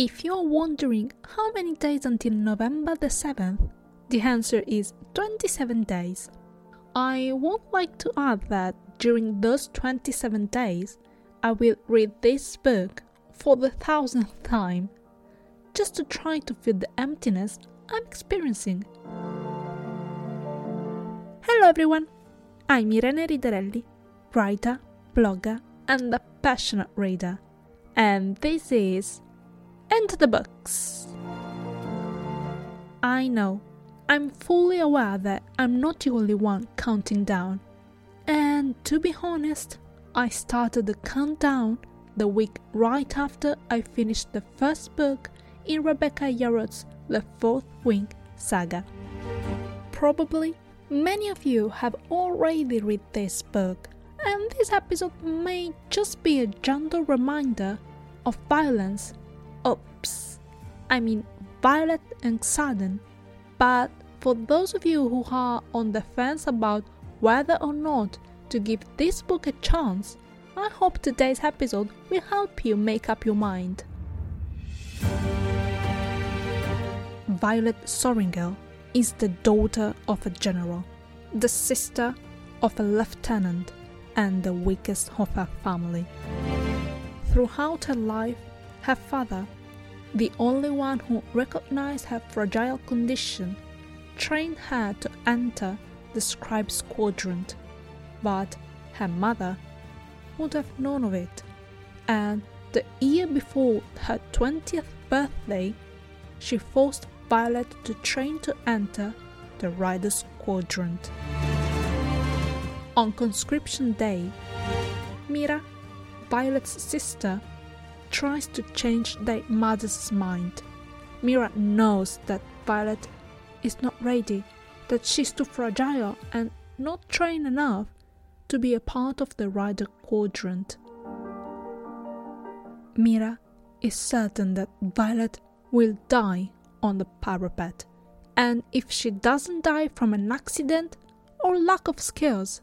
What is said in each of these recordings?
If you're wondering how many days until November the 7th, the answer is 27 days. I would like to add that during those 27 days, I will read this book for the thousandth time, just to try to fill the emptiness I'm experiencing. Hello everyone, I'm Irene Ridarelli, writer, blogger, and a passionate reader, and this is Into the Books. I know, I'm fully aware that I'm not the only one counting down, and to be honest, I started the countdown the week right after I finished the first book in Rebecca Yarros's The Fourth Wing saga. Probably many of you have already read this book, and this episode may just be a gentle reminder of violence. Oops, I mean violent and sudden. But for those of you who are on the fence about whether or not to give this book a chance, I hope today's episode will help you make up your mind. Violet Sorrengail is the daughter of a general, the sister of a lieutenant, and the weakest of her family. Throughout her life, her father, the only one who recognized her fragile condition, trained her to enter the scribe's quadrant, but her mother would have known of it, and the year before her 20th birthday, she forced Violet to train to enter the Rider's Quadrant. On conscription day, Mira, Violet's sister, tries to change their mother's mind. Mira knows that Violet is not ready, that she's too fragile and not trained enough to be a part of the Rider Quadrant. Mira is certain that Violet will die on the parapet, and if she doesn't die from an accident or lack of skills,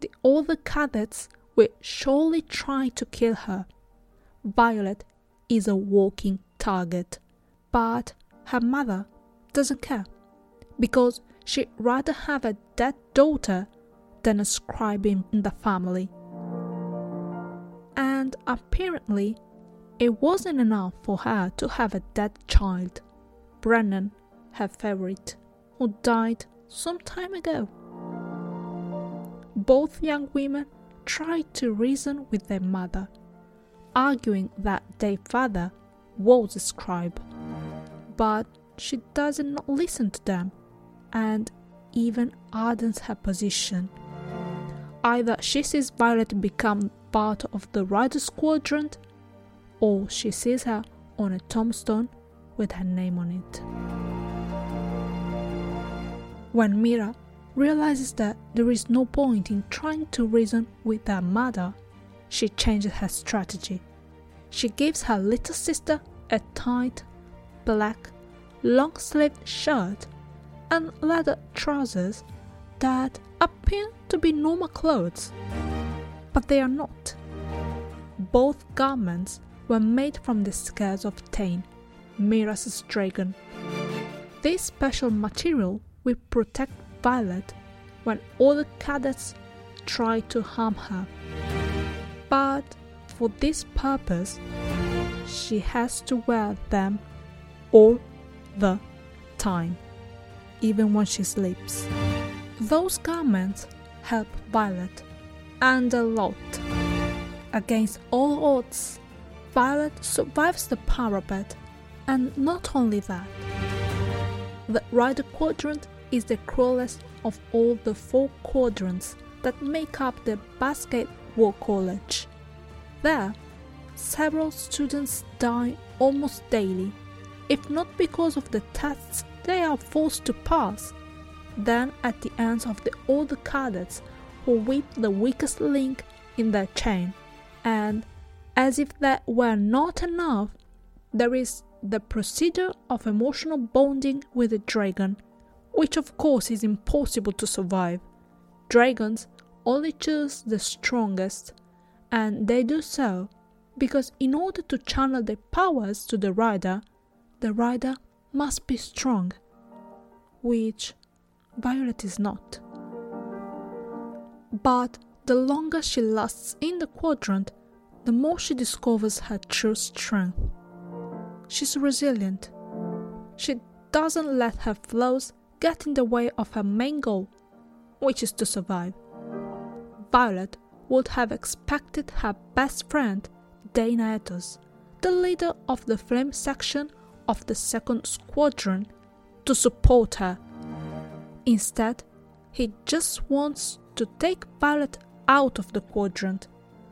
the other cadets will surely try to kill her. Violet is a walking target, but her mother doesn't care because she'd rather have a dead daughter than a scribe in the family. And apparently, it wasn't enough for her to have a dead child. Brennan, her favorite, who died some time ago. Both young women tried to reason with their mother, arguing that their father was a scribe. But she does not listen to them and even hardens her position. Either she sees Violet become part of the Rider's Quadrant, or she sees her on a tombstone with her name on it. When Mira realizes that there is no point in trying to reason with her mother, she changes her strategy. She gives her little sister a tight, black, long sleeved shirt and leather trousers that appear to be normal clothes, but they are not. Both garments were made from the scales of Teine, Mira's dragon. This special material will protect Violet when other cadets try to harm her. But for this purpose, she has to wear them all the time, even when she sleeps. Those garments help Violet, and a lot. Against all odds, Violet survives the parapet and not only that, the Rider Quadrant is the cruelest of all the four quadrants that make up the Basgiath War College. There, several students die almost daily, if not because of the tests they are forced to pass, then at the ends of the older cadets who whip the weakest link in their chain. And as if that were not enough, there is the procedure of emotional bonding with a dragon, which of course is impossible to survive. Dragons only choose the strongest, and they do so because in order to channel their powers to the rider, the rider must be strong, which Violet is not. But the longer she lasts in the quadrant, the more she discovers her true strength. She's resilient. She doesn't let her flaws get in the way of her main goal, which is to survive. Violet would have expected her best friend, Dain Aetos, the leader of the flame section of the second squadron, to support her. Instead, he just wants to take Violet out of the quadrant,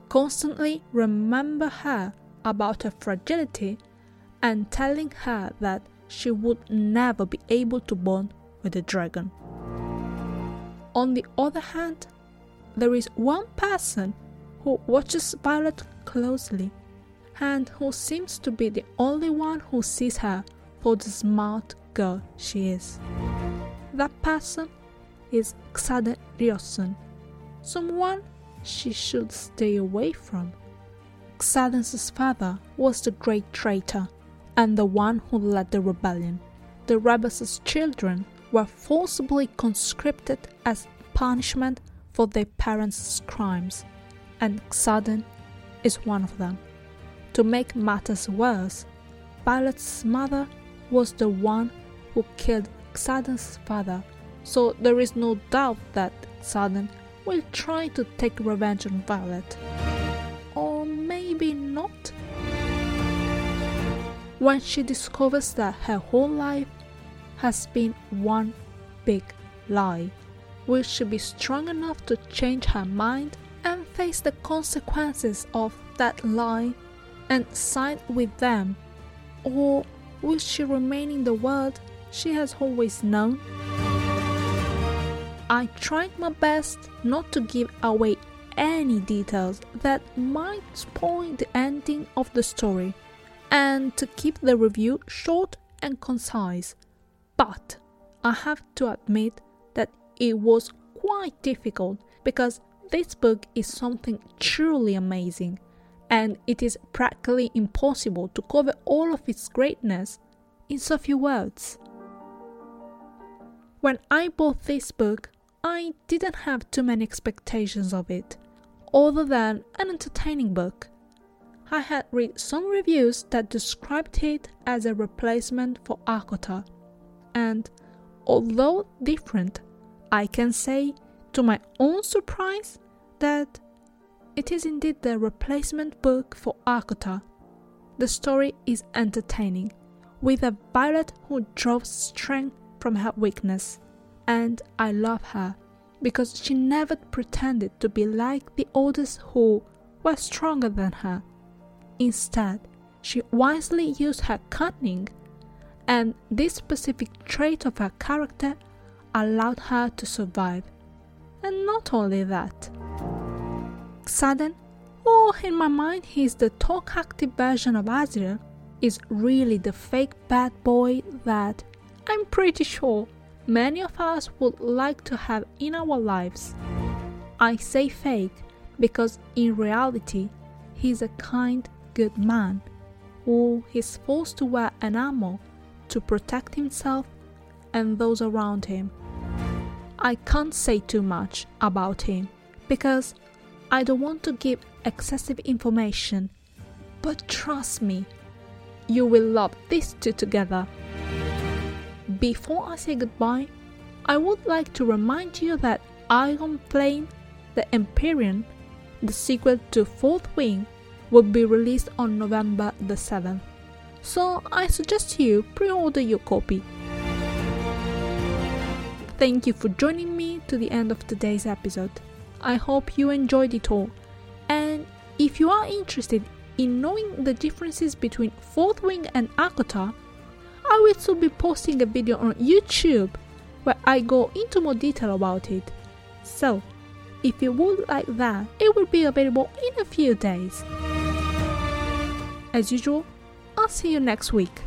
constantly remember her about her fragility, and telling her that she would never be able to bond with the dragon. On the other hand, there is one person who watches Violet closely and who seems to be the only one who sees her for the smart girl she is. That person is Xaden Riorson, someone she should stay away from. Xaden's father was the great traitor and the one who led the rebellion. The rebels' children were forcibly conscripted as punishment for their parents' crimes, and Xaden is one of them. To make matters worse, Violet's mother was the one who killed Xaden's father, so there is no doubt that Xaden will try to take revenge on Violet. Or maybe not? When she discovers that her whole life has been one big lie, will she be strong enough to change her mind and face the consequences of that lie and side with them? Or will she remain in the world she has always known? I tried my best not to give away any details that might spoil the ending of the story and to keep the review short and concise. But I have to admit it was quite difficult because this book is something truly amazing and it is practically impossible to cover all of its greatness in so few words. When I bought this book, I didn't have too many expectations of it, other than an entertaining book. I had read some reviews that described it as a replacement for ACOTAR, and although different, I can say, to my own surprise, that it is indeed the replacement book for ACOTAR. The story is entertaining, with a Violet who draws strength from her weakness and I love her because she never pretended to be like the others who were stronger than her. Instead, she wisely used her cunning, and this specific trait of her character allowed her to survive. And not only that, Xaden, oh, in my mind, he's the talk active version of Azriel, is really the fake bad boy that I'm pretty sure many of us would like to have in our lives. I say fake because in reality, he's a kind, good man who is forced to wear an armor to protect himself and those around him. I can't say too much about him because I don't want to give excessive information, but trust me, you will love these two together. Before I say goodbye, I would like to remind you that Iron Flame, the Empyrean, the sequel to Fourth Wing, will be released on November the 7th. So I suggest you pre-order your copy. Thank you for joining me to the end of today's episode. I hope you enjoyed it all. And if you are interested in knowing the differences between Fourth Wing and ACOTAR, I will soon be posting a video on YouTube where I go into more detail about it. So, if you would like that, it will be available in a few days. As usual, I'll see you next week.